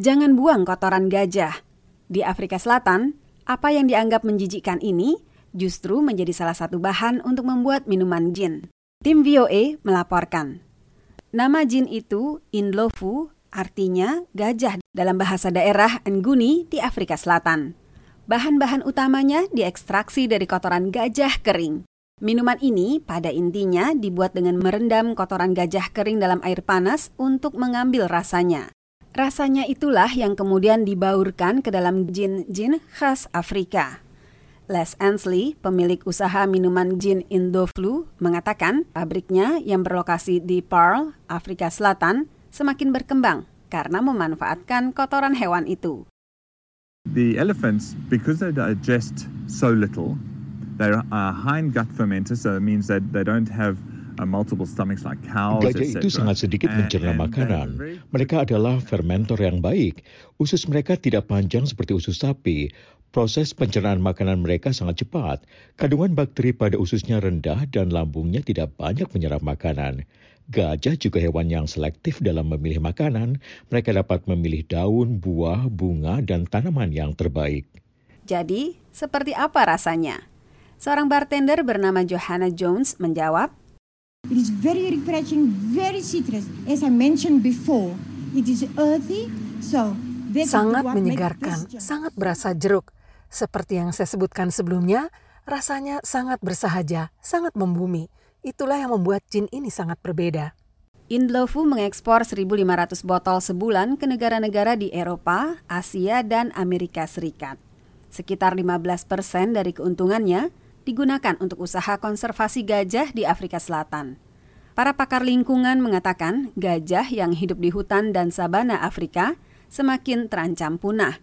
Jangan buang kotoran gajah. Di Afrika Selatan, apa yang dianggap menjijikkan ini justru menjadi salah satu bahan untuk membuat minuman gin. Tim VOA melaporkan. Nama gin itu Indlovu, artinya gajah dalam bahasa daerah Nguni di Afrika Selatan. Bahan-bahan utamanya diekstraksi dari kotoran gajah kering. Minuman ini pada intinya dibuat dengan merendam kotoran gajah kering dalam air panas untuk mengambil rasanya. Rasanya itulah yang kemudian dibaurkan ke dalam gin-gin khas Afrika. Les Ansley, pemilik usaha minuman gin Indoflu, mengatakan pabriknya yang berlokasi di Pearl, Afrika Selatan, semakin berkembang karena memanfaatkan kotoran hewan itu. The elephants, because they digest so little, they're uh, hind gut fermenters, so it means that they don't have Gajah itu sangat sedikit mencerna makanan. Mereka adalah fermentor yang baik. Usus mereka tidak panjang seperti usus sapi. Proses pencernaan makanan mereka sangat cepat. Kandungan bakteri pada ususnya rendah dan lambungnya tidak banyak menyerap makanan. Gajah juga hewan yang selektif dalam memilih makanan. Mereka dapat memilih daun, buah, bunga, dan tanaman yang terbaik. Jadi, seperti apa rasanya? Seorang bartender bernama Johanna Jones menjawab, It is very refreshing, very citrus. As I mentioned before, it is earthy, so sangat menyegarkan, sangat berasa jeruk. Seperti yang saya sebutkan sebelumnya, rasanya sangat bersahaja, sangat membumi. Itulah yang membuat gin ini sangat berbeda. Indlovu mengekspor 1.500 botol sebulan ke negara-negara di Eropa, Asia, dan Amerika Serikat. Sekitar 15 persen dari keuntungannya digunakan untuk usaha konservasi gajah di Afrika Selatan. Para pakar lingkungan mengatakan gajah yang hidup di hutan dan sabana Afrika semakin terancam punah.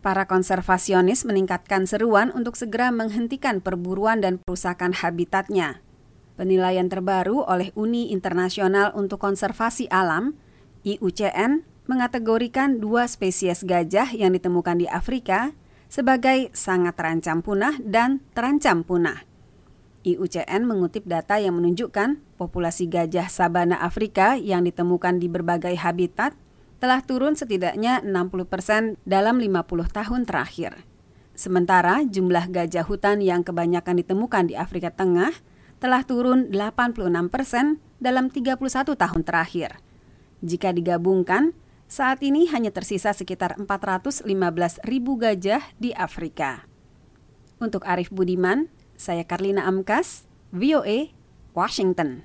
Para konservasionis meningkatkan seruan untuk segera menghentikan perburuan dan perusakan habitatnya. Penilaian terbaru oleh Uni Internasional untuk Konservasi Alam, IUCN, mengategorikan dua spesies gajah yang ditemukan di Afrika sebagai sangat terancam punah dan terancam punah. IUCN mengutip data yang menunjukkan populasi gajah sabana Afrika yang ditemukan di berbagai habitat telah turun setidaknya 60 persen dalam 50 tahun terakhir. Sementara jumlah gajah hutan yang kebanyakan ditemukan di Afrika Tengah telah turun 86 persen dalam 31 tahun terakhir. Jika digabungkan, saat ini hanya tersisa sekitar 415 ribu gajah di Afrika. Untuk Arif Budiman, saya Karlina Amkas, VOA, Washington.